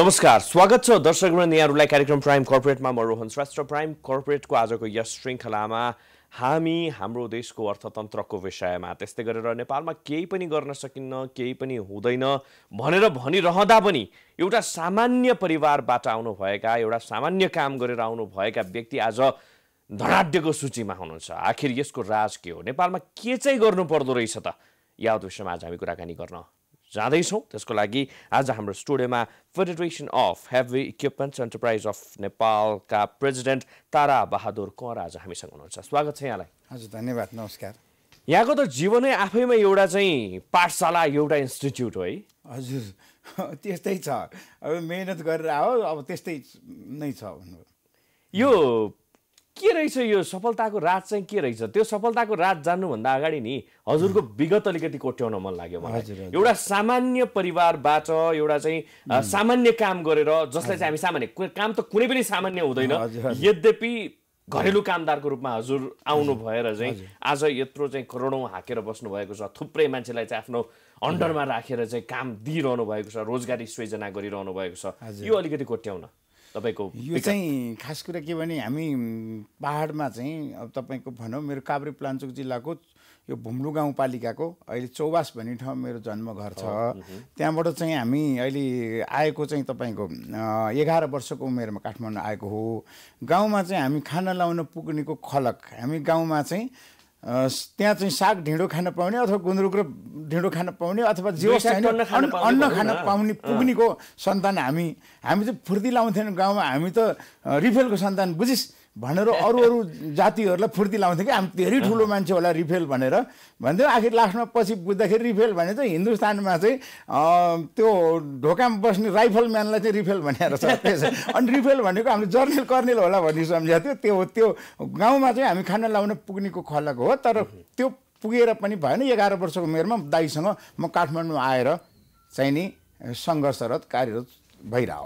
नमस्कार स्वागत छ दर्शकवृन्द यहाँहरूलाई कार्यक्रम प्राइम कर्पोरेटमा। म रोहन श्रेष्ठ प्राइम कर्पोरेटको आजको यस श्रृङ्खलामा हामी हाम्रो देशको अर्थतन्त्रको विषयमा। त्यस्तै गरेर नेपालमा केही पनि गर्न सकिन्न केही पनि हुँदैन भनेर भनिरहँदा पनि एउटा सामान्य परिवारबाट आउनुभएका एउटा सामान्य काम गरेर आउनुभएका व्यक्ति आज धनाढ्यको सूचीमा हुनुहुन्छ। आखिर यसको राज के हो? नेपालमा के चाहिँ गर्नु पर्दो रहेछ त? याद विषयमा आज हामी कुराकानी गर्न जाँदैछौँ। त्यसको लागि आज हाम्रो स्टुडियोमा federation of heavy equipments enterprise of नेपालका प्रेसिडेन्ट तारा बहादुर कँर आज हामीसँग हुनुहुन्छ। स्वागत छ यहाँलाई। हजुर धन्यवाद नमस्कार। यहाँको त जीवनै आफैमा एउटा चाहिँ पाठशाला एउटा इन्स्टिच्युट हो है। हजुर त्यस्तै छ। अब मिहिनेत गरेर आओ अब त्यस्तै नै छ यो के रहेछ यो? सफलताको राज चाहिँ के रहेछ? त्यो सफलताको राज जान्नुभन्दा अगाडि नि हजुरको विगत अलिकति कोट्याउन मन लाग्यो मलाई। एउटा सामान्य परिवारबाट एउटा चाहिँ सामान्य काम गरेर जसलाई चाहिँ हामी सामान्य काम त कुनै पनि सामान्य हुँदैन। यद्यपि घरेलु कामदारको रूपमा हजुर आउनु भएर चाहिँ आज यत्रो चाहिँ करोडौँ हाकेर बस्नु भएको छ। थुप्रै मान्छेलाई चाहिँ आफ्नो अन्डरमा राखेर चाहिँ काम दिइरहनु भएको छ रोजगारी सृजना गरिरहनु भएको छ। यो अलिकति कोट्याउन। तपाईँको यो चाहिँ खास कुरा के भने हामी पाहाडमा चाहिँ अब तपाईँको भनौँ मेरो काभ्रे प्लान्चोक जिल्लाको यो भुम्लु गाउँपालिकाको अहिले चौबास भन्ने ठाउँ मेरो जन्मघर छ। त्यहाँबाट चाहिँ हामी अहिले आएको चाहिँ तपाईँको एघार वर्षको उमेरमा काठमाडौँ आएको हो। गाउँमा चाहिँ हामी खाना लाउन पुग्नेको खलक हामी गाउँमा चाहिँ त्यहाँ चाहिँ साग ढिँडो खान पाउने अथवा गुन्द्रुक र ढिँडो खान पाउने अथवा जे खान अन्न खान। पाउने पुग्नेको सन्तान हामी। हामी चाहिँ फुर्ती लाउँथेनौँ गाउँमा हामी त रिफेलको सन्तान बुझिस्? भनेर अरू अरू जातिहरूलाई फुर्ती लाउँथ्यो कि हामी धेरै ठुलो मान्छे होला रिफेल भनेर। भन्थ्यो आखिर लास्टमा पछि बुझ्दाखेरि रिफेल भने चाहिँ हिन्दुस्तानमा चाहिँ त्यो ढोकामा बस्ने राइफल म्यानलाई चाहिँ रिफेल भनेर छ। त्यस- अनि रिफेल भनेको हामीले जर्नेल कर्नेल होला भन्ने सम्झेको थियो। त्यो त्यो गाउँमा चाहिँ हामी खाना लाउन पुग्नेको खलक हो तर त्यो पुगेर पनि भएन। एघार वर्षको उमेरमा दाईसँग म काठमाडौँ आएर चाहिँ नि सङ्घर्षरत कार्यरत भइरह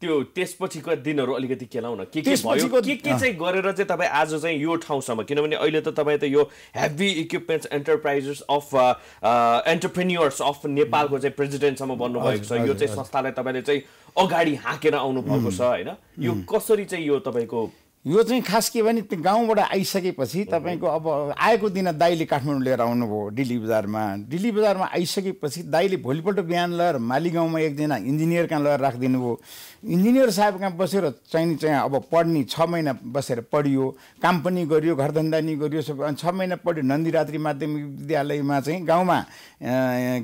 त्यो त्यसपछिको दिनहरू अलिकति केलाउ न के के भयो? के के चाहिँ गरेर चाहिँ तपाईँ आज चाहिँ यो ठाउँसम्म किनभने अहिले त तपाईँ त यो heavy equipments enterprises of entrepreneurs of नेपालको चाहिँ प्रेसिडेन्टसम्म बन्नुभएको छ। यो चाहिँ संस्थालाई तपाईँले चाहिँ अगाडि हाँकेर आउनु भएको छ होइन? यो कसरी चाहिँ यो तपाईँको यो चाहिँ खास के भने गाउँबाट आइसकेपछि तपाईँको अब आएको दिन दाईले काठमाडौँ लिएर आउनुभयो दिल्ली बजारमा। दिल्ली बजारमा आइसकेपछि दाईले भोलिपल्ट बिहान लगाएर माली गाउँमा एकजना इन्जिनियर कहाँ लगेर राखिदिनु भयो इन्जिनियर साहब कहाँ बसेर चाहिँ चाहिँ अब पढ्ने छ महिना बसेर पढियो काम पनि गरियो घरधन्दा नि गरियो सबै अनि छ महिना पढ्यो नन्दीरात्रि माध्यमिक विद्यालयमा चाहिँ गाउँमा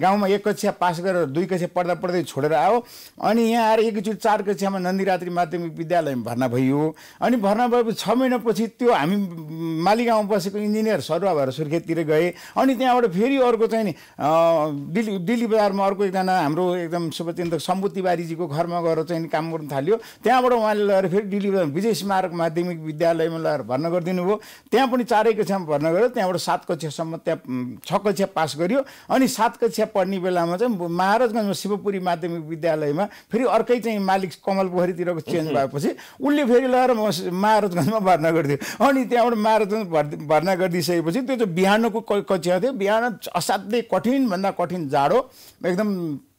गाउँमा एक कक्षा पास गरेर दुई कक्षा पढ्दा पढ्दै छोडेर आयो। अनि यहाँ आएर एकैचोटि चार कक्षामा नन्दीरात्रि माध्यमिक विद्यालयमा भर्ना भइयो। अनि भर्ना भएपछि छ महिनापछि त्यो हामी मालीगाउँमा बसेको इन्जिनियर सरुवा भएर सुर्खेततिर गए। अनि त्यहाँबाट फेरि अर्को चाहिँ नि दिल्ली दिल्ली बजारमा अर्को एकजना हाम्रो एकदम शुभचिन्तक शम्भु तिवारीजीको घरमा गएर चाहिँ काम गर्नु थाल्यो। त्यहाँबाट उहाँले लगेर फेरि दिल्ली बजार विजय स्मारक माध्यमिक विद्यालयमा लगेर भर्ना गरिदिनु भयो। त्यहाँ पनि चारै कक्षामा भर्ना गर्यो त्यहाँबाट सात कक्षासम्म त्यहाँ छ कक्षा पास गर्यो। अनि सात कक्षा पढ्ने बेलामा चाहिँ महाराजगञ्जमा शिवपुरी माध्यमिक विद्यालयमा फेरि अर्कै चाहिँ मालिक कमल पोखरीतिरको चेन्ज भएपछि उसले फेरि लगेर म महाराजगञ्जमा भर्ना गरिदियो। अनि त्यहाँबाट भर्ती भर्ना गरिदिइसकेपछि त्यो चाहिँ बिहानको कक्षा थियो। बिहान असाध्यै कठिनभन्दा कठिन जाडो एकदम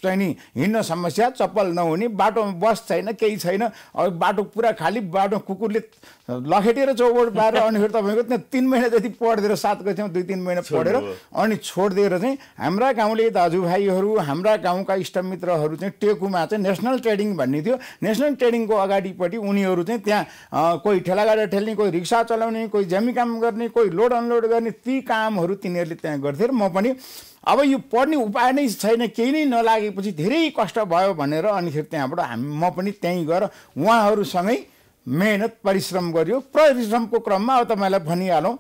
चाहिँ नि हिँड्न समस्या चप्पल नहुने बाटोमा बस छैन केही छैन अब बाटो पुरा खाली बाटो कुकुरले लखेटेर चौबोट पारेर अनि फेरि तपाईँको त्यहाँ तिन महिना जति पढिदिएर सात कक्षामा दुई तिन महिना पढेर अनि छोडिदिएर चाहिँ हाम्रा गाउँले दाजुभाइहरू हाम्रा गाउँका इष्टमित्रहरू चाहिँ टेकुमा चाहिँ नेसनल ट्रेडिङ भन्ने थियो। नेसनल ट्रेडिङको अगाडिपट्टि उनीहरू चाहिँ त्यहाँ कोही ठेलागाडा ठेल्ने कोही रिक्सा चलाउने कोही जमी काम गर्ने कोही लोड अनलोड गर्ने ती कामहरू तिनीहरूले त्यहाँ गर्थ्यो र म पनि अब यो पढ्ने उपाय नै छैन केही नै नलागेपछि धेरै कष्ट भयो भनेर अनिखेरि त्यहाँबाट हामी म पनि त्यहीँ गएर उहाँहरूसँगै मेहनत परिश्रम गरियो। परिश्रमको क्रममा अब तपाईँलाई भनिहालौँ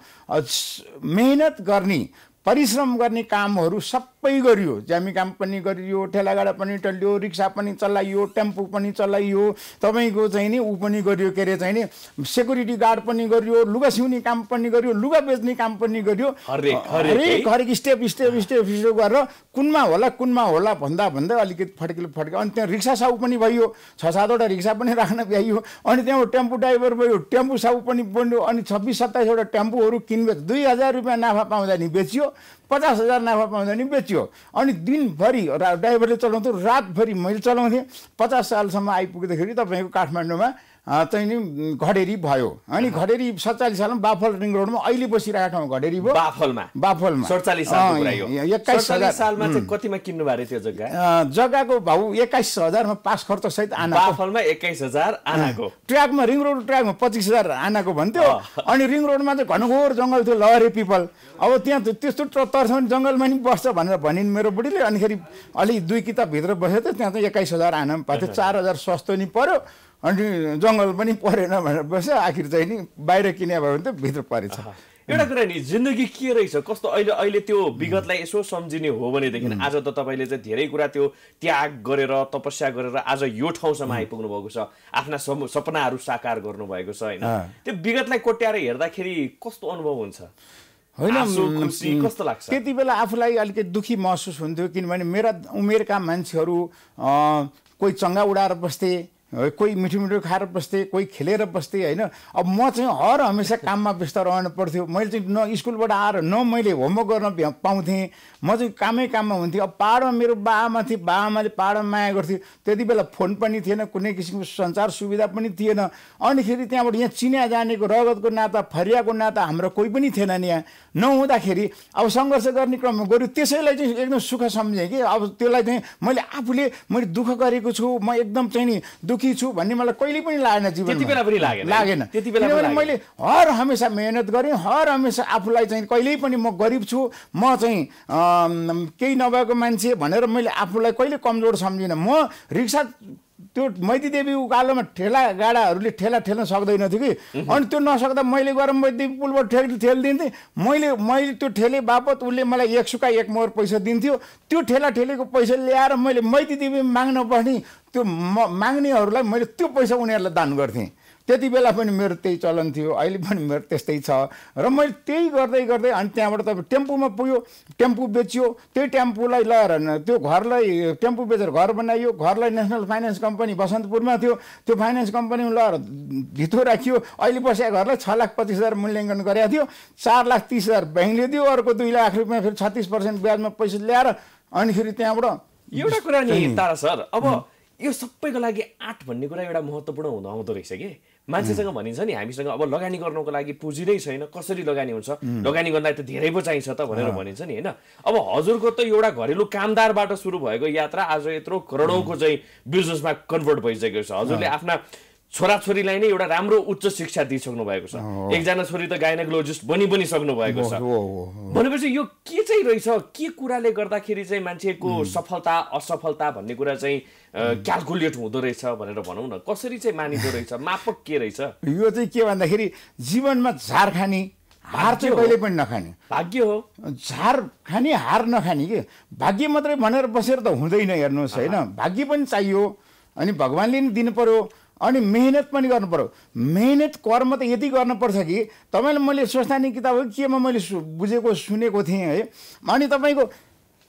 मेहनत गर्ने परिश्रम गर्ने कामहरू सबै गरियो। ज्यामी काम पनि गरियो ठेलागाडा पनि टल्लियो रिक्सा पनि चलाइयो टेम्पो पनि चलाइयो। तपाईँको चाहिँ नि ऊ पनि गरियो के अरे चाहिँ नि सेक्युरिटी गार्ड पनि गरियो लुगा सिउने काम पनि गरियो लुगा बेच्ने काम पनि गरियो। हरेक- हरेक, स्टेप स्टेप स्टेप स्टेप गरेर कुनमा होला कुनमा होला भन्दा भन्दै अलिकति फड्किलो फड्क्यो। अनि त्यहाँ रिक्सा साहु पनि भयो। छ सातवटा रिक्सा पनि राख्न भ्याइयो। अनि त्यहाँबाट टेम्पो ड्राइभर भयो। टेम्पो साहु पनि बन्यो। अनि छब्बिस सत्ताइसवटा टेम्पोहरू किनबेच दुई हजार रुपियाँ नाफा पाउँदा नि बेचियो। पचास हजार नाफा पाउँदा नि बेच्यो। अनि दिनभरि ड्राइभरले चलाउँथ्यो रातभरि मैले चलाउँथेँ। पचास सालसम्म आइपुग्दाखेरि तपाईँको काठमाडौँमा चाहिँ नि घडेरी भयो। अनि घडेरी सत्तालिस सालमा बाफल रिङ रोडमा अहिले बसिरहेको ठाउँमा घडेरी भयो। बाफलमा? बाफलमा। सडचालिस एक्काइस हजार। सालमा चाहिँ कतिमा किन्नु भएको थियो जग्गा? जग्गाको भाउ एक्काइस हजारमा पास खर्च सहित आना बाफलमा एक्काइस हजार आनाको। ट्र्याकमा रिङ रोड ट्र्याकमा पच्चिस हजार आनाको भन्थ्यो। अनि रिङ रोडमा चाहिँ घनघोर जङ्गल थियो लहरे पिपल। अब त्यहाँ त्यस्तो तर्समा जङ्गलमा नि बस्छ भनेर भनिन् मेरो बुढीले। अनिखेरि अलिक दुई किताबभित्र बसेको थियो त्यहाँ चाहिँ एक्काइस हजार आना पाएको थियो चार हजार सस्तो नि पऱ्यो अनि जङ्गल पनि परेन भनेर बस्यो। आखिर चाहिँ नि बाहिर किने भयो भने त भित्र परेछ। एउटा कुरा नि जिन्दगी के रहेछ? कस्तो अहिले अहिले त्यो विगतलाई यसो सम्झिने हो भनेदेखि आज त तपाईँले चाहिँ धेरै कुरा त्यो त्याग गरेर तपस्या गरेर आज यो ठाउँसम्म आइपुग्नु भएको छ। आफ्ना सपनाहरू साकार गर्नुभएको छ होइन। त्यो विगतलाई कोट्याएर हेर्दाखेरि कस्तो अनुभव हुन्छ? होइन कस्तो लाग्छ? त्यति बेला आफूलाई अलिकति दुःखी महसुस हुन्थ्यो। किनभने मेरा उमेरका मान्छेहरू कोही चङ्गा उडाएर बस्थे। कोही मिठो मिठो खाएर बस्थे कोही खेलेर बस्थे होइन? अब म चाहिँ हर हमेसा काममा व्यस्त रहनु पर्थ्यो। मैले चाहिँ न स्कुलबाट आएर न मैले होमवर्क गर्न भ्या- पाउँथेँ। म चाहिँ कामै काममा हुन्थेँ। अब पाहाडमा मेरो बाआमा थिए बाआमाले पाहाडमा माया गर्थ्यो। त्यति बेला फोन पनि थिएन कुनै किसिमको सञ्चार सुविधा पनि थिएन। अनिखेरि त्यहाँबाट यहाँ चिन्या जानेको रगतको नाता फरियाको नाता हाम्रो कोही पनि थिएन नि यहाँ। नहुँदाखेरि अब सङ्घर्ष गर्ने क्रममा गऱ्यो। त्यसैलाई चाहिँ एकदम सुख सम्झेँ कि। अब त्यसलाई चाहिँ मैले आफूले मैले दुःख गरेको छु। म एकदम चाहिँ नि दुःखी छु भन्ने मलाई कहिले पनि लागेन त्यति बेला पनि लागेन। त्यति बेला किनभने। मैले हर हमेसा मेहनत गरेँ हर हमेसा आफूलाई चाहिँ कहिल्यै पनि म गरिब छु म चाहिँ केही नभएको मान्छे भनेर मैले आफूलाई कहिले कमजोर सम्झिनँ। म रिक्सा त्यो मैती देवी उकालोमा ठेला गाडाहरूले ठेला ठेल्न सक्दैन थियो कि। अनि त्यो नसक्दा मैले गएर मैती देवी पुलबाट ठेल ठेलिदिन्थेँ। मैले मैले त्यो ठेले बापत उसले मलाई एक सुका एक मोहर पैसा दिन्थ्यो। त्यो ठेला ठेलेको पैसा ल्याएर मैले मैती देवी माग्न पर्ने त्यो म माग्नेहरूलाई मैले त्यो पैसा उनीहरूलाई दान गर्थेँ। त्यति बेला पनि मेरो त्यही चलन थियो अहिले पनि मेरो त्यस्तै छ। र मैले त्यही गर्दै गर्दै अनि त्यहाँबाट तपाईँ टेम्पूमा पुग्यो टेम्पू बेचियो त्यही टेम्पूलाई लगाएर त्यो घरलाई टेम्पू बेचेर घर बनाइयो घरलाई नेसनल फाइनेन्स कम्पनी बसन्तपुरमा थियो त्यो फाइनेन्स कम्पनीमा लगाएर भित्र राखियो। अहिले बसेको घरलाई छ लाख पच्चिस हजार मूल्याङ्कन गरेको थियो चार लाख तिस हजार ब्याङ्कले दियो अर्को दुई लाख रुपियाँ फेरि छत्तिस पर्सेन्ट ब्याजमा पैसा ल्याएर अनि फेरि त्यहाँबाट एउटा कुरा नि तारा सर अब यो सबैको लागि आँट भन्ने कुरा एउटा महत्त्वपूर्ण हुँदो आउँदो रहेछ कि? मान्छेसँग भनिन्छ नि हामीसँग अब लगानी गर्नको लागि पुँजी नै छैन कसरी लगानी हुन्छ? लगानी गर्दा त धेरै पो चाहिन्छ त भनेर भनिन्छ नि होइन? अब हजुरको त एउटा घरेलु कामदारबाट सुरु भएको यात्रा आज यत्रो करोडौँको चाहिँ बिजनेसमा कन्भर्ट भइसकेको छ। हजुरले आफ्ना छोराछोरीलाई नै एउटा राम्रो उच्च शिक्षा दिइसक्नु भएको छ एकजना छोरी त गाइनोकोलोजिस्ट बनि पनि सक्नु भएको छ। भनेपछि यो के चाहिँ रहेछ? के कुराले गर्दाखेरि चाहिँ मान्छेको सफलता असफलता भन्ने कुरा चाहिँ क्यालकुलेट हुँदो रहेछ भनेर भनौँ न। कसरी चाहिँ मानिँदो रहेछ? मापक के रहेछ? यो चाहिँ के भन्दाखेरि जीवनमा झार खाने हार चाहिँ। कहिले पनि नखाने। भाग्य हो। झार खाने हार नखाने कि? भाग्य मात्रै भनेर बसेर त हुँदैन हेर्नुहोस् होइन? भाग्य पनि चाहियो अनि भगवान्ले नि दिनु पर्यो। अनि मेहनत पनि गर्नु पर्यो। मेहनत कर्म त यति गर्नुपर्छ कि तपाईँले मैले सोच्ने किताब केमा मैले बुझेको सुनेको थिएँ है। अनि तपाईँको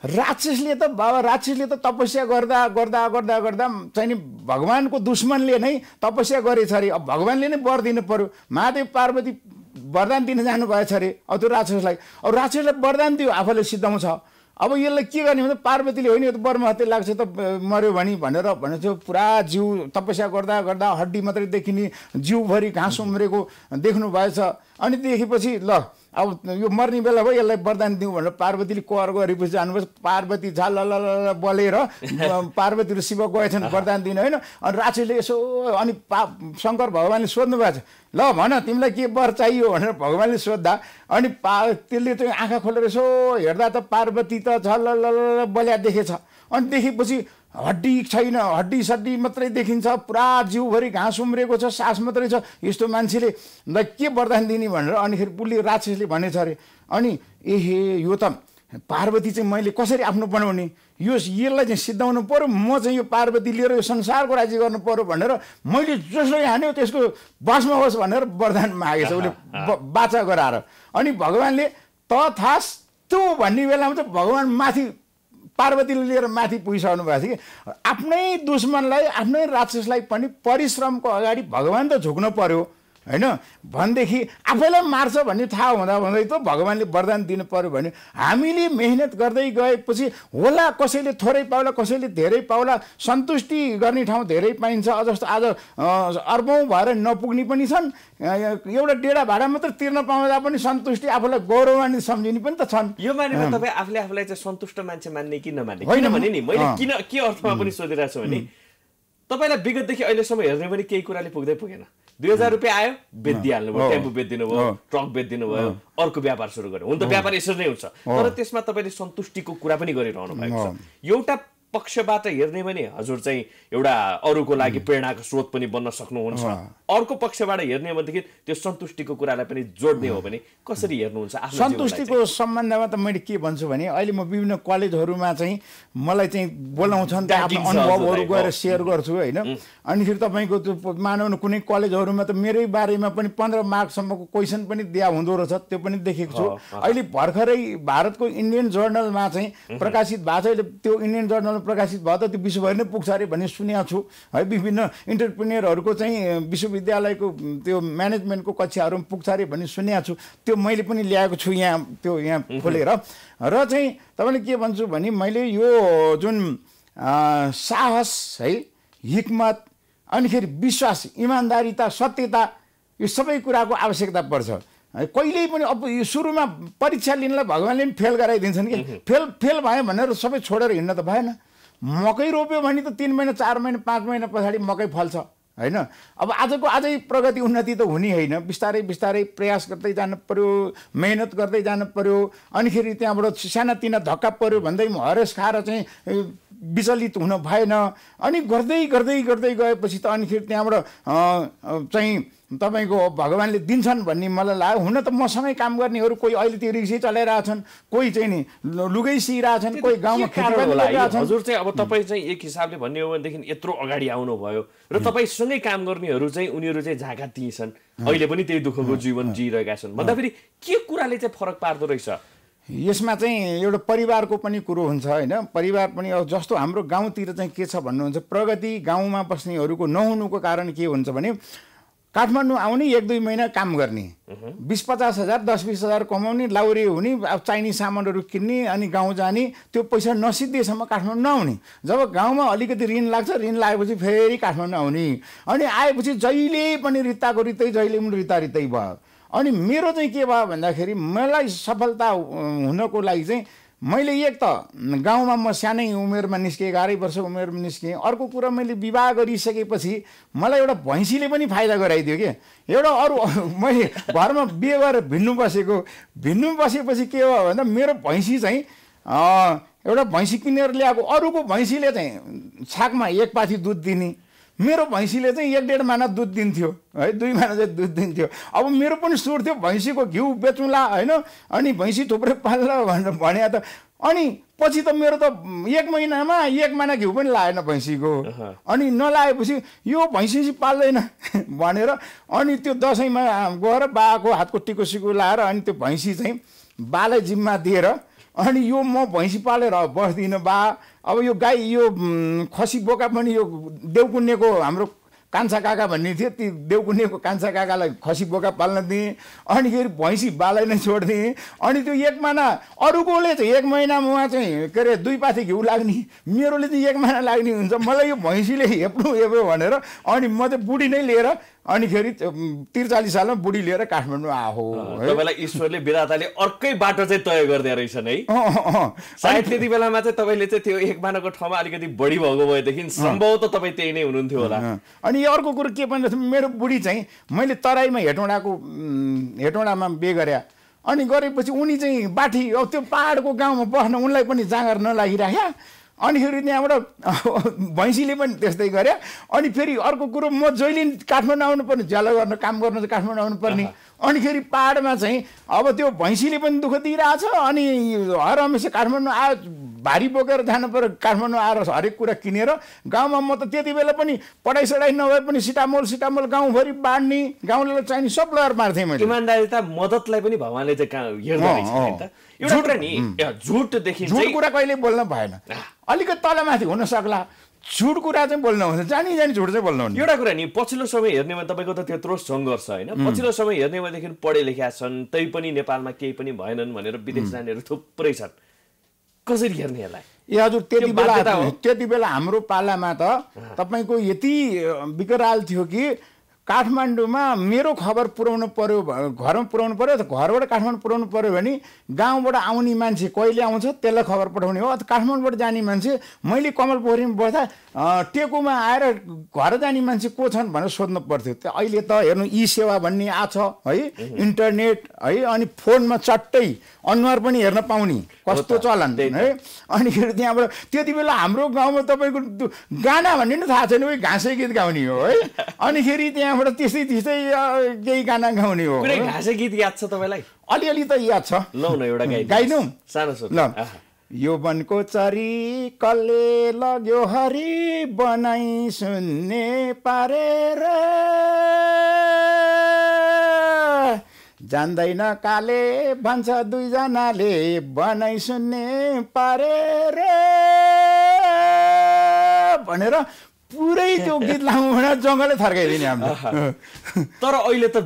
राक्षसले त बाबा राक्षसले त तपस्या गर्दा गर्दा गर्दा गर्दा चाहिँ नि भगवान्को दुश्मनले नै तपस्या गरेछ अरे। अब भगवान्ले नै वर दिनु पर्यो। महादेव पार्वती वरदान दिन जानुभएछ अरे। अब त्यो राक्षसलाई अब राक्षसलाई वरदान दियो आफूले सिद्धाउँछ अब यसलाई के गर्ने भने पार्वतीले होइन यो त हत्या लाग्छ त मऱ्यो भने भनेर भनेको पुरा जिउ तपस्या गर्दा गर्दा हड्डी मात्रै देखिने जिउभरि घाँस उम्रेको देख्नु भएछ अनि देखेपछि ल अब यो मर्ने बेला भयो यसलाई वरदान दिउँ भनेर पार्वतीले कर गरेपछि जानुभएछ पार्वती झा ल बलेर पार्वती र शिव गएछन् वरदान दिनु होइन। अनि राक्षसले यसो अनि पा शङ्कर भगवान्ले सोध्नु भएको छ ल भन तिमीलाई के वर चाहियो? भनेर भगवान्ले सोद्धा अनि पा त्यसले चाहिँ आँखा खोलेर यसो हेर्दा त पार्वती त ल ल बल्या देखेछ। अनि देखेपछि हड्डी छैन हड्डी सड्डी मात्रै देखिन्छ पुरा जिउभरि घाँस उम्रेको छ सास मात्रै छ। यस्तो मान्छेले ल के वरदान दिने भनेर? अनिखेरि पुलले राक्षसले भनेछ अरे। अनि एहे यो त पार्वती चाहिँ मैले कसरी आफ्नो बनाउने? यो यसलाई चाहिँ सिद्धाउनु पऱ्यो म चाहिँ यो पार्वती लिएर यो संसारको राज्य गर्नु पऱ्यो भनेर मैले जसलाई हान्यो त्यसको बसमा होस् भनेर वरदान मागेछ उसले बाचा गराएर। अनि भगवान्ले तथास्तु भन्ने बेलामा चाहिँ भगवान् माथि पार्वतीले लिएर माथि पुगिसक्नु भएको थियो कि? आफ्नै दुश्मनलाई आफ्नै राक्षसलाई पनि परिश्रमको अगाडि भगवान् त झुक्नु पर्यो। होइन? भनेदेखि आफैलाई मार्छ भन्ने थाहा हुँदा हुँदै त भगवान्ले वरदान दिनु पऱ्यो भने हामीले मेहनत गर्दै गएपछि होला कसैले थोरै पाउला कसैले धेरै पाउला सन्तुष्टि गर्ने ठाउँ धेरै पाइन्छ। जस्तो आज अर्बौँ भएर नपुग्ने पनि छन्। एउटा डेढा भाडा मात्र तिर्न पाउँदा पनि सन्तुष्टि आफूलाई गौरवान्वित सम्झिने पनि त छन्। यो मानेर तपाईँ आफूले आफूलाई चाहिँ सन्तुष्ट मान्छे मान्ने कि नमान्ने? किनभने नि मैले किन के अर्थमा पनि सोधिरहेको छु भने तपाईँलाई विगतदेखि अहिलेसम्म हेर्ने पनि केही कुराले पुग्दै पुगेन। दुई हजार रुपियाँ आयो बेचिदिइहाल्नु भयो टेम्पो बेचिदिनु भयो ट्रक बेचिदिनु भयो अर्को व्यापार सुरु गर्यो। हुन त व्यापार यसरी नै हुन्छ। तर त्यसमा तपाईँले सन्तुष्टिको कुरा पनि गरिरहनु भएको छ। एउटा पक्षबाट हेर्ने भने हजुर चाहिँ एउटा अरूको लागि प्रेरणाको स्रोत पनि बन्न सक्नुहुन्छ। अर्को पक्षबाट हेर्ने भनेदेखि त्यो सन्तुष्टिको कुरालाई पनि जोड्ने हो भने कसरी हेर्नुहुन्छ सन्तुष्टिको सम्बन्धमा त मैले के भन्छु भने अहिले म विभिन्न कलेजहरूमा चाहिँ मलाई चाहिँ बोलाउँछन् आफ्नो अनुभवहरू गएर सेयर गर्छु होइन। अनि फेरि तपाईँको त्यो मानव कुनै कलेजहरूमा त मेरै बारेमा पनि पन्ध्र मार्कसम्मको क्वेसन पनि दिया हुँदो रहेछ त्यो पनि देखेको छु। अहिले भर्खरै भारतको इन्डियन जर्नलमा चाहिँ प्रकाशित भएको छ त्यो इन्डियन जर्नल प्रकाशित भयो त त्यो विश्वभरि नै पुग्छ अरे भन्ने सुनेको छु। है विभिन्न इन्टरप्रिनियरहरूको चाहिँ विश्वविद्यालयको त्यो म्यानेजमेन्टको कक्षाहरू पनि पुग्छ अरे भन्ने सुनेको छु। त्यो मैले पनि ल्याएको छु यहाँ त्यो यहाँ खोलेर। र चाहिँ तपाईँले के भन्छु भने मैले यो जुन साहस है हिक्मत अनिखेरि विश्वास इमान्दारिता सत्यता यो सबै कुराको आवश्यकता पर्छ। कहिल्यै पनि अब यो सुरुमा परीक्षा लिनलाई भगवान्ले पनि फेल गराइदिन्छन् कि। फेल फेल भयो भनेर सबै छोडेर हिँड्न त भएन। मकै रोप्यो भने त तिन महिना चार महिना पाँच महिना पछाडि मकै फल्छ होइन? अब आजको आजै प्रगति उन्नति त हुने होइन। बिस्तारै बिस्तारै प्रयास गर्दै जानु पऱ्यो मेहनत गर्दै जानु पऱ्यो अनिखेरि त्यहाँबाट सानातिना धक्का पऱ्यो भन्दै हरेस खाएर चाहिँ विचलित हुन भएन। अनि गर्दै गर्दै गर्दै गएपछि त अनिखेरि त्यहाँबाट चाहिँ तपाईँको भगवान्ले दिन्छन् भन्ने मलाई लाग्यो। हुन त मसँगै काम गर्नेहरू कोही अहिले त्यो रिक्सै चलाइरहेछन् कोही चाहिँ नि लुगै सिइरहेछन् कोही गाउँमा हजुर चाहिँ अब तपाईँ चाहिँ एक हिसाबले भन्ने हो भनेदेखि यत्रो अगाडि आउनुभयो र तपाईँसँगै काम गर्नेहरू चाहिँ उनीहरू चाहिँ झाका ती छन् अहिले पनि त्यही दुःखको जीवन जिइरहेका छन्। भन्दाखेरि के कुराले चाहिँ फरक पार्दो रहेछ? यसमा चाहिँ एउटा परिवारको पनि कुरो हुन्छ होइन। परिवार पनि अब जस्तो हाम्रो गाउँतिर चाहिँ के छ भन्नुहुन्छ प्रगति गाउँमा बस्नेहरूको नहुनुको कारण के हुन्छ भने काठमाडौँ आउने एक दुई महिना काम गर्ने। बिस पचास हजार दस बिस हजार कमाउने लाउरे हुने अब चाहिने सामानहरू किन्ने अनि गाउँ जाने त्यो पैसा नसिद्धिएसम्म काठमाडौँ नआउने। जब गाउँमा अलिकति ऋण लाग्छ ऋण लागेपछि फेरि काठमाडौँ आउने। अनि आएपछि जहिले पनि रित्ताको रित्तै जहिले पनि रित्ता रित्तै भयो। अनि मेरो चाहिँ के भयो भन्दाखेरि मलाई सफलता हुनको लागि चाहिँ मैले एक त गाउँमा म सानै उमेरमा निस्केँ एघारै वर्ष उमेरमा निस्केँ। अर्को कुरा मैले विवाह गरिसकेपछि मलाई एउटा भैँसीले पनि फाइदा गराइदियो कि? एउटा अरू मैले घरमा बिहे गरेर भिन्नु बसेको भिन्नु बसेपछि के भयो भन्दा मेरो भैँसी चाहिँ एउटा भैँसी किनेर ल्याएको अरूको भैँसीले चाहिँ छाकमा एक पाथी दुध दिने। मेरो भैँसीले चाहिँ एक डेढ महिना दुध दिन्थ्यो है दुई महिना चाहिँ दुध दिन्थ्यो। अब मेरो पनि सुर थियो भैँसीको घिउ बेचौँला होइन अनि भैँसी थुप्रै पाल्ला भनेर भने त अनि पछि त मेरो त एक महिनामा एक महिना घिउ पनि लागेन भैँसीको। अनि नलागेपछि यो भैँसी पाल्दैन भनेर अनि त्यो दसैँमा गएर बाको हातको टिको सिको लाएर अनि त्यो भैँसी चाहिँ बालाई जिम्मा दिएर अनि यो म भैँसी पालेर बस्दिनँ बा। अब यो गाई यो खसी बोका पनि यो देउकुन्नेको हाम्रो कान्छा काका भन्ने थियो ती देउकुन्नेको कान्छा काकालाई खसी बोका पाल्न दिएँ। अनि फेरि भैँसी बालै नै छोडिदिएँ। अनि त्यो एक महिना अरूकोले चाहिँ एक महिनामा उहाँ चाहिँ के अरे दुई पाथी घिउ लाग्ने मेरोले चाहिँ एक महिना लाग्ने हुन्छ। मलाई यो भैँसीले हेप्नु हेप्यो भनेर अनि म चाहिँ बुढी नै लिएर अनिखेरि त्रिचालिस सालमा बुढी लिएर काठमाडौँ आहो तपाईँलाई ईश्वरले विधाताले अर्कै बाटो चाहिँ तय गरिदिए रहेछन् है। सायद त्यति बेलामा चाहिँ तपाईँले चाहिँ त्यो एक मानाको ठाउँमा अलिकति बढी भएको भएदेखि सम्भव त तपाईँ त्यही नै हुनुहुन्थ्यो होला। अनि अर्को कुरो के भन्दा मेरो बुढी चाहिँ मैले तराईमा हेटौँडाको हेटौँडामा बे गरे। अनि गरेपछि उनी चाहिँ बाठी अब त्यो पाहाडको गाउँमा बस्न उनलाई पनि जाँगर नलागिराख्या। अनि फेरि त्यहाँबाट भैँसीले पनि त्यस्तै गरे। अनि फेरि अर्को कुरो म जहिले काठमाडौँ आउनुपर्ने ज्याला गर्न काम गर्नु काठमाडौँ आउनुपर्ने। अनिखेरि पाहाडमा चाहिँ अब त्यो भैँसीले पनि दुःख दिइरहेछ अनि हर हमेसा काठमाडौँ आयो भारी बोकेर जानु पऱ्यो काठमाडौँ आएर हरेक कुरा किनेर। गाउँमा म त त्यति बेला पनि पढाइ नभए पनि सिटामोल सिटामोल गाउँभरि बाँड्ने गाउँलाई चाहिने सब लगाएर मार्थेँ मैले। इमान्दारिता मद्दतलाई पनि भगवान्ले चाहिँ नि झुटदेखि झुट कुरा कहिले बोल्न भएन। अलिकति तलमाथि हुन सक्ला। झुट कुरा चाहिँ बोल्नु हुँदैन जानी जानी झुट चाहिँ बोल्नु एउटा कुरा नि पछिल्लो समय हेर्ने भने तपाईँको त त्यत्रो सङ्घर्ष होइन। पछिल्लो समय हेर्ने भनेदेखि पढे लेखा छन् तै पनि नेपालमा केही पनि भएनन् भनेर विदेश जानेहरू थुप्रै छन्। कसरी हेर्ने यसलाई? ए हजुर त्यति त्यो बेला। त्यति बेला हाम्रो पालामा त तपाईँको यति विकराल थियो कि काठमाडौँमा मेरो खबर पुऱ्याउनु पर्यो भ- घरमा पुऱ्याउनु पर्यो त घरबाट काठमाडौँ पुऱ्याउनु पर्यो भने गाउँबाट आउने मान्छे कहिले आउँछ त्यसलाई खबर पठाउने हो। अथवा काठमाडौँबाट जाने मान्छे मैले कमल पोखरीमा बस्दा टेकुमा आएर घर जाने मान्छे को छन् भनेर सोध्नु पर्थ्यो। त्यो अहिले त हेर्नु ई सेवा भन्ने आछ है इन्टरनेट है अनि फोनमा चट्टै अनुहार पनि हेर्न पाउने। कस्तो चलन त्यही। है। अनिखेरि त्यहाँबाट त्यति बेला हाम्रो गाउँमा तपाईँको गाना भन्ने नि थाहा छैन घाँसे गीत गाउने हो है। अनिखेरि त्यहाँबाट त्यस्तै त्यस्तै केही गाना गाउने हो। कुनै घाँसे गीत याद छ तपाईँलाई? अलिअलि त याद छ। लौ न एउटा गाइदिउँ? सानो ल। यो वनको चरी कसले लग्यो हरि बनाई सुन्ने पारेर जान्दैन काले भन्छ दुईजनाले बनाई सुन्ने पारेर भनेर पुरै त्यो गीत लामो भनेर जङ्गलै थर्काइदिने हाम्रो। तर अहिले त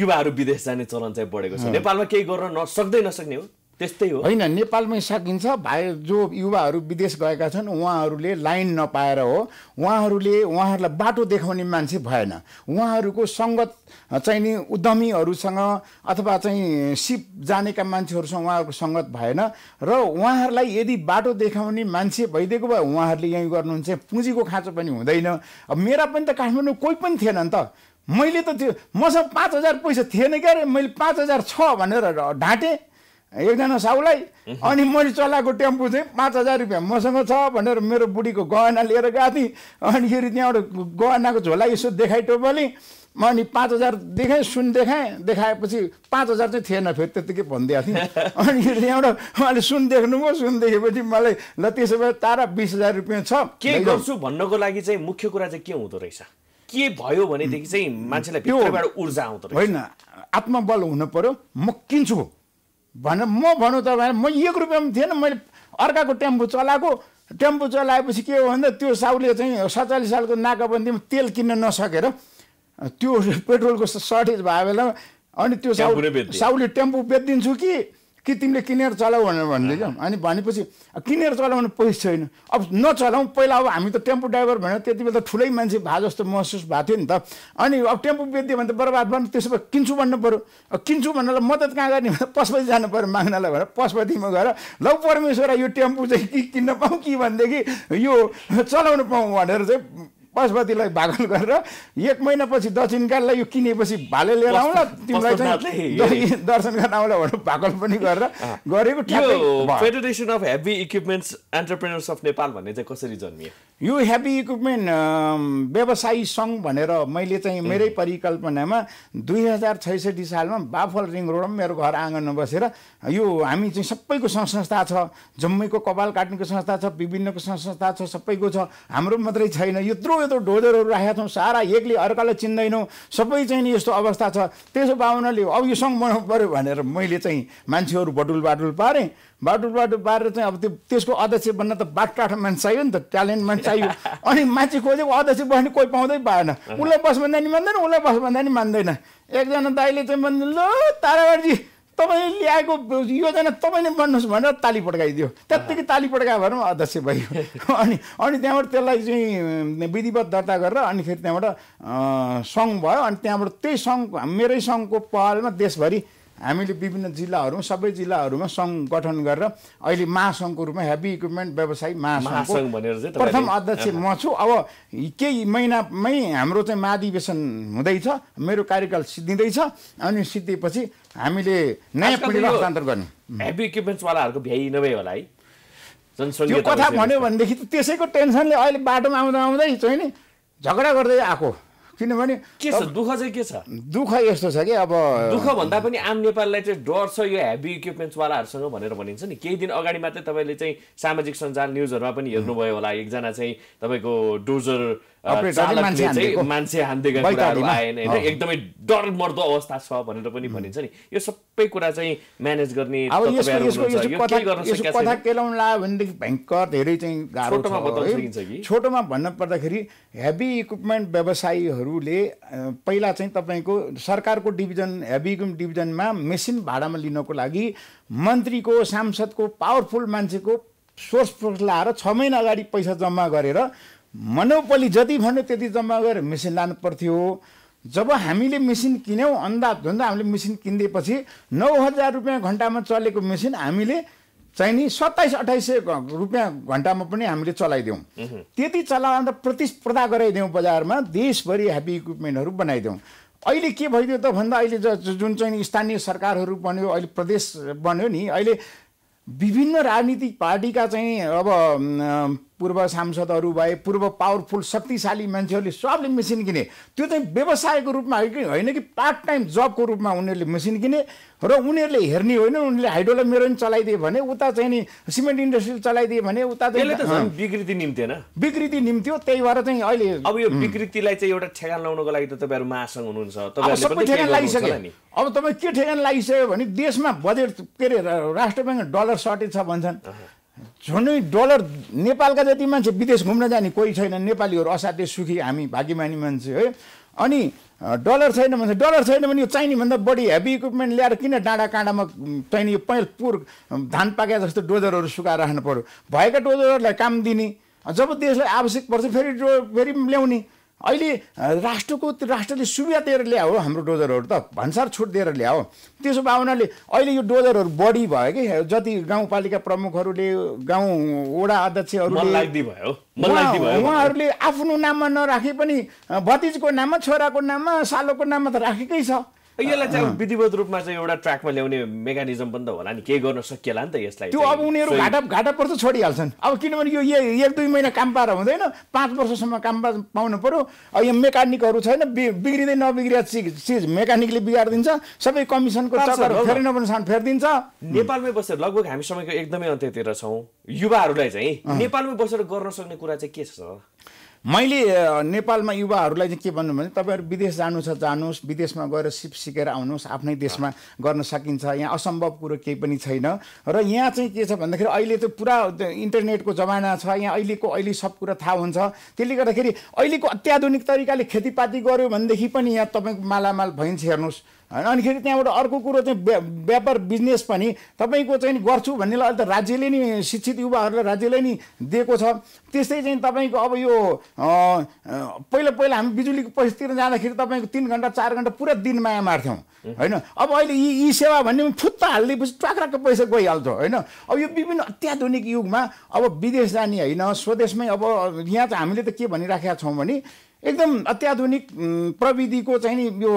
युवाहरू विदेश जाने चलन चाहिँ बढेको छ। नेपालमा केही गर्न नसक्दै नसक्ने हो। त्यस्तै हो। होइन नेपालमै सकिन्छ। भाइ जो युवाहरू विदेश गएका छन् उहाँहरूले लाइन नपाएर हो। उहाँहरूले उहाँहरूलाई बाटो देखाउने मान्छे भएन। उहाँहरूको सङ्गत चाहिँ नि उद्यमीहरूसँग अथवा चाहिँ सिप जानेका मान्छेहरूसँग उहाँहरूको सङ्गत भएन। र उहाँहरूलाई यदि बाटो देखाउने मान्छे भइदिएको भए उहाँहरूले यहीँ गर्नुहुन्छ। पुँजीको खाँचो पनि हुँदैन। अब मेरा पनि त काठमाडौँ कोही पनि थिएन नि त। मैले त त्यो मसँग पाँच हजार पैसा थिएन क्या अरे मैले पाँच हजार छ भनेर ढाँटेँ। एकजना साउलाई अनि मैले चलाएको टेम्पो चाहिँ पाँच हजार रुपियाँ। मसँग छ भनेर मेरो बुढीको गहना लिएर गएको थिएँ अनिखेरि त्यहाँबाट गहनाको झोला यसो देखाइ टोपली। म अनि पाँच हजार देखाएँ सुन देखाएँ देखाएपछि पाँच हजार चाहिँ थिएन फेरि त्यत्तिकै भनिदिएको थिएँ। अनिखेरि त्यहाँबाट उहाँले सुन देख्नुभयो सुन देखेपछि मलाई ल त्यसो भए तारा बिस हजार रुपियाँ छ। के। गर्छु भन्नको लागि चाहिँ मुख्य कुरा चाहिँ के हुँदो रहेछ? के भयो भनेदेखि चाहिँ मान्छेलाई ऊर्जा आउँदो रहेछ? होइन आत्मबल हुनु पर्यो। म किन्छु। भने म भनौँ त भने म एक रुपियाँ पनि थिएन मैले अर्काको टेम्पो चलाएको टेम्पो चलाएपछि के हो भन्दा त्यो साउले चाहिँ सत्तालिस सालको नाकाबन्दीमा तेल किन्न नसकेर त्यो पेट्रोलको सर्टेज भएको बेलामा अनि त्यो साउ। साउले टेम्पो बेचिदिन्छु कि कि तिमीले किनेर चलाऊ भनेर भन्दै क्या अनि भनेपछि किनेर चलाउनु पैसा छैन। अब नचलाउँ पहिला अब हामी त टेम्पो ड्राइभर भनेर त्यति बेला त ठुलै मान्छे भए जस्तो महसुस भएको थियो नि त। अनि अब टेम्पो बेचिदियो भने त बर्बाद भयो त्यसो भए किन्छु भन्नु पऱ्यो किन्छु भन्नलाई मद्दत कहाँ गर्ने भने पशुपति जानु पऱ्यो माग्नलाई भनेर पशुपतिमा गएर लौ परमेश्वर यो टेम्पो चाहिँ कि किन्न पाऊँ कि भनेदेखि यो चलाउनु पाऊँ भनेर चाहिँ पशुपतिलाई भागल गरेर एक महिनापछि दक्षिणकाललाई यो किनेपछि भाले लिएर आउँला तिमीलाई चाहिँ दर्शन गर्न आउँला भनेर भागल पनि गरेर गरेको। Federation of heavy equipments entrepreneurs of Nepal भन्ने चाहिँ कसरी जन्मियो? यो हेभी इक्विपमेन्ट व्यवसायी सङ्घ भनेर मैले चाहिँ मेरै परिकल्पनामा दुई हजार छैसठी सालमा बाफल रिङ रोडमा मेरो घर आँगनमा बसेर यो हामी चाहिँ सबैको संस्था छ जम्मैको कपाल काट्नेको संस्था छ विभिन्नको संस्था छ सबैको छ। हाम्रो मात्रै छैन। यत्रो यत्रो डोजरहरू राखेका छौँ सारा एकले अर्कालाई चिन्दैनौँ सबै चाहिँ नि यस्तो अवस्था छ। त्यसो भावनाले अब यो सङ्घ बनाउनु पऱ्यो भनेर मैले चाहिँ मान्छेहरू बटुल बाटुल पारेँ। बाटुल बाटुल पारेर चाहिँ अब त्यो त्यसको अध्यक्ष बन्न त बाटकाठ मान्छे चाहियो नि त ट्यालेन्ट मान्छे चाहियो। अनि मान्छे खोजेको अध्यक्ष बस्ने कोही पाउँदै पाएन। उसलाई बस भन्दा नि मान्दैन उसलाई बस भन्दा नि मान्दैन। एकजना दाइले चाहिँ भन्नु ल ताराबाजी तपाईँले ल्याएको योजना तपाईँले बन्नुहोस् भनेर ताली पड्काइदियो। त्यत्तिकै ताली पड्कायो भने पनि अध्यक्ष भयो अनि अनि त्यहाँबाट त्यसलाई चाहिँ विधिवत दर्ता गरेर अनि फेरि त्यहाँबाट सङ्घ भयो। अनि त्यहाँबाट त्यही सङ्घ मेरै सङ्घको पहलमा देशभरि हामीले विभिन्न जिल्लाहरूमा सबै जिल्लाहरूमा सङ्घ गठन गरेर अहिले महासङ्घको रूपमा हेभी इक्विपमेन्ट व्यवसायी महासङ्घ भनेर चाहिँ प्रथम अध्यक्ष म छु। अब केही महिनामै हाम्रो चाहिँ महाधिवेशन हुँदैछ मेरो कार्यकाल सिद्धिँदैछ अनि सिद्धिएपछि हामीले नयाँ पिँढीलाई यो हस्तान्तरण गर्ने। हेभी इक्विपमेन्ट्सवालाहरूको भ्याइ नभए होला है। त्यो जनसङ्ख्या कथा भन्यो भनेदेखि त त्यसैको टेन्सनले अहिले बाटोमा आउँदा आउँदै चाहिँ नि झगडा गर्दै आएको। किनभने के छ? दुःख चाहिँ के छ? दुःख यस्तो छ कि अब दुःख भन्दा पनि आम नेपाललाई चाहिँ डर छ यो हेभी इक्विपमेन्ट्सवालाहरूसँग भनेर भनिन्छ नि। केही दिन अगाडि मात्रै तपाईँले चाहिँ सामाजिक सञ्जाल न्युजहरूमा पनि हेर्नुभयो होला। एकजना चाहिँ तपाईँको डोजर मान्छे हानिदिएको। हानिदिएका कुराहरू। आएन होइन। एकदमै डरमर्दो अवस्था छ भनेर पनि भनिन्छ नि यो सबै कुरा चाहिँ म्यानेज गर्ने कथा? केलाउनु लाग्यो भनेदेखि भयङ्कर धेरै चाहिँ गाह्रो छोटोमा भन्न पर्दाखेरि हेभी इक्विपमेन्ट व्यवसायीहरूले पहिला चाहिँ तपाईँको सरकारको डिभिजन हेभी इक्विपमेन्ट डिभिजनमा मेसिन भाडामा लिनको लागि मन्त्रीको सांसदको पावरफुल मान्छेको सोर्स फोर्स लाएर छ महिना अगाडि पैसा जम्मा गरेर मनोपली जति भन्यो त्यति जम्मा गरेर मेसिन लानु पर्थ्यो। जब हामीले मेसिन किन्यौँ अन्दाज भन्दा हामीले मेसिन किनिदिएपछि नौ हजार रुपियाँ घन्टामा चलेको मेसिन हामीले चाहिँ नि सत्ताइस अठाइस सय रुपियाँ घन्टामा पनि हामीले चलाइदिउँ त्यति चलाउँदा प्रतिस्पर्धा गराइदिउँ बजारमा देशभरि हेभी इक्विपमेन्टहरू बनाइदिउँ अहिले के भइदियो त भन्दा अहिले जुन चाहिँ स्थानीय सरकारहरू बन्यो अहिले प्रदेश बन्यो नि अहिले विभिन्न राजनीतिक पार्टीका चाहिँ अब पूर्व सांसदहरू भए पूर्व पावरफुल शक्तिशाली मान्छेहरूले सबले मेसिन किने। त्यो चाहिँ व्यवसायको रूपमा होइन कि- पार्ट टाइम जबको रूपमा उनीहरूले मेसिन किने र उनीहरूले हेर्ने होइन उनीहरूले हाइड्रोला मेरोइन चलाइदिए भने उता चाहिँ नि सिमेन्ट इन्डस्ट्री चलाइदिए भने उता चाहिँ विकृति निम्तिएन विकृति निम्त्यो त्यही भएर चाहिँ अहिले अब यो विकृतिलाई चाहिँ एउटा ठेगान लाउनको लागि त तपाईँहरू महासङ्घ हुनुहुन्छ। सबै ठेगान लागिसक्यो। अब तपाईँ के ठेगान लागिसक्यो भने देशमा बजेट के अरे राष्ट्र ब्याङ्क डलर सर्टेज छ भन्छन्। झन्डै डलर नेपालका जति मान्छे विदेश घुम्न जाने कोही छैन नेपालीहरू असाध्य सुखी हामी भाग्यमानी मान्छे है। अनि डलर छैन भन्छ डलर छैन भने यो चाहिने भन्दा बढी हेभी इक्विपमेन्ट ल्याएर किन डाँडा काँडामा चाहिने यो पैल पुर धान पाके जस्तो डोजरहरू सुकाएर राख्नु पऱ्यो भएका डोजरहरूलाई काम दिने जब देशलाई आवश्यक पर्छ फेरि डो फेरि ल्याउने। अहिले राष्ट्रको राष्ट्रले सुविधा दिएर ल्यायो हाम्रो डोजरहरू त भन्सार छुट दिएर ल्यायो। त्यसो भए हुनाले अहिले यो डोजरहरू बढी भयो कि? जति गाउँपालिका प्रमुखहरूले गाउँ वडा अध्यक्षहरूले भयो। उहाँहरूले आफ्नो नाममा नराखे पनि भतिजको नाममा छोराको नाममा सालोको नाममा त राखेकै छ। यसलाई चाहिँ विधिवत रूपमा चाहिँ एउटा ट्र्याकमा ल्याउने मेकानिजम पनि त होला नि। केही गर्न सकिएला नि त यसलाई त्यो। अब उनीहरू घाटा घाटा पर्छ छोडिहाल्छन्। अब किनभने यो एक दुई महिना काम पाएर हुँदैन। पाँच वर्षसम्म काम पा- पाउनु पऱ्यो अब यो मेकानिकहरू छैन बिग्रिँदै नबिग्रिया चिज चिज मेकानिकले बिगारिदिन्छ। सबै कमिसनको चक्कर। फेरि फेरिदिन्छ। नेपालमै बसेर लगभग हामी समयको एकदमै अन्त्यतिर छौँ। युवाहरूलाई चाहिँ नेपालमै बसेर गर्न सक्ने कुरा चाहिँ के छ? मैले नेपालमा युवाहरूलाई चाहिँ के भन्नु भने तपाईँहरू विदेश जानु छ जानुहोस् विदेशमा गएर सिप सिकेर आउनुहोस् आफ्नै देशमा गर्न सकिन्छ। यहाँ असम्भव कुरो केही पनि छैन। र यहाँ चाहिँ के छ भन्दाखेरि अहिले त पुरा इन्टरनेटको जमाना छ। यहाँ अहिलेको अहिले सब कुरा थाहा हुन्छ। त्यसले गर्दाखेरि अहिलेको अत्याधुनिक तरिकाले खेतीपाती गऱ्यो भनेदेखि पनि यहाँ तपाईँको मालामाल भइन्छ हेर्नुहोस्। होइन? अनिखेरि त्यहाँबाट अर्को कुरो चाहिँ व्या- व्यापार बिजनेस पनि तपाईँको चाहिँ गर्छु भन्नेलाई अहिले त राज्यले नि शिक्षित युवाहरूलाई राज्यले नि दिएको छ। त्यस्तै चाहिँ तपाईँको अब यो पहिला पहिला हामी बिजुलीको पैसा तिर्न जाँदाखेरि तपाईँको तिन घन्टा चार घन्टा पुरा दिन माया मार्थ्यौँ होइन? अब अहिले यी यी सेवा भन्ने फुत्त हालिदिएपछि ट्वाक्राको पैसा गइहाल्छ होइन? अब यो विभिन्न अत्याधुनिक युगमा अब विदेश जाने होइन स्वदेशमै अब यहाँ चाहिँ हामीले त के भनिराखेका छौँ भने एकदम अत्याधुनिक प्रविधिको चाहिँ नि यो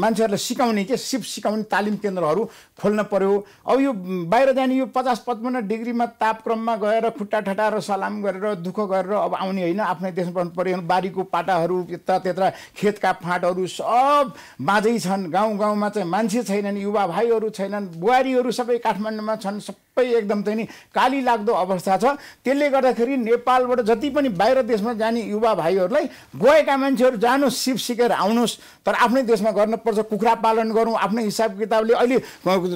मान्छेहरूलाई सिकाउने के सिप सिकाउने तालिम केन्द्रहरू खोल्न पर्यो। अब यो बाहिर जाने यो पचास पचपन्न डिग्रीमा तापक्रममा गएर खुट्टा ठटाएर सलाम गरेर दुःख गरेर अब आउने होइन आफ्नै देशमा पर्यो बारीको पाटाहरू यता त्यता खेतका फाँटहरू सब बाँझै छन्। गाउँ गाउँमा चाहिँ मान्छे छैनन् युवा भाइहरू छैनन् बुहारीहरू सबै काठमाडौँमा छन् सबै एकदम चाहिँ नि काली लाग्दो अवस्था छ। त्यसले गर्दाखेरि नेपालबाट जति पनि बाहिर देशमा जाने युवा भाइहरूलाई गएका मान्छेहरू जानुहोस् सिप सिकेर आउनुहोस्। तर आफ्नै देशमा गर्नुपर्छ कुखुरा पालन गरौँ आफ्नै हिसाब किताबले अहिले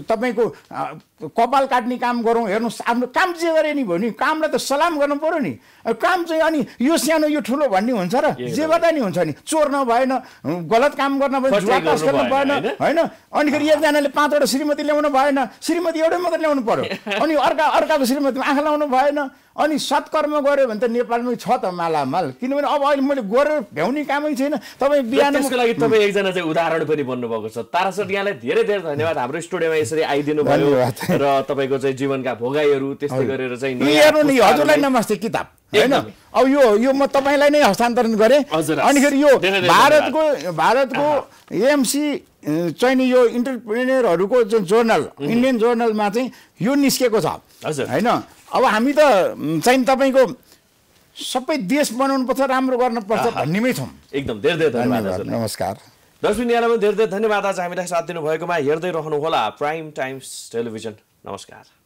तपाईँको कपाल काट्ने काम गरौँ हेर्नुहोस् आफ्नो काम जे गरे नि भने कामलाई त सलाम गर्नु पऱ्यो नि। काम चाहिँ अनि यो सानो यो ठुलो भन्ने हुन्छ र। जे गर्दा नि हुन्छ नि। चोर्न भएन गलत काम गर्न भएन भएन, होइन? अनिखेरि एकजनाले पाँचवटा श्रीमती ल्याउनु भएन श्रीमती एउटै मात्रै ल्याउनु पर्यो। अनि अर्का अर्काको श्रीमतीमा आँखा लाउनु भएन। अनि सत्कर्म गऱ्यो भने त नेपालमै छ त मालामाल किनभने अब अहिले मैले गरेर भ्याउने कामै छैन। तपाईँ बिहान त्यसको लागि तपाईँ एकजना चाहिँ उदाहरण पनि बन्नुभएको छ। तारासट यहाँलाई धेरै धेरै धन्यवाद। हाम्रो स्टुडियोमा यसरी आइदिनु भयो। र तपाईँको चाहिँ जीवनका भोगाईहरू त्यस्तै गरेर चाहिँ हेर्नु नि हजुरलाई नमस्ते किताब। होइन। अब यो यो म तपाईँलाई नै हस्तान्तरण गरेँ। अनिखेरि यो भारतको भारतको एएमसी चाहिँ नि यो इन्टरप्रेनियरहरूको जुन जर्नल इन्डियन जर्नलमा चाहिँ यो निस्केको छ। हजुर। होइन? अब हामी त चाहिँ तपाईँको सबै देश बनाउनु पर्छ राम्रो गर्नुपर्छ भन्नेमै छौँ। एकदम धेरै धेरै धन्यवाद नमस्कार। दर्शक यहाँलाई पनि धेरै धेरै धन्यवाद। आज हामीलाई साथ दिनुभएकोमा हेर्दै रहनुहोला प्राइम टाइम्स टेलिभिजन नमस्कार।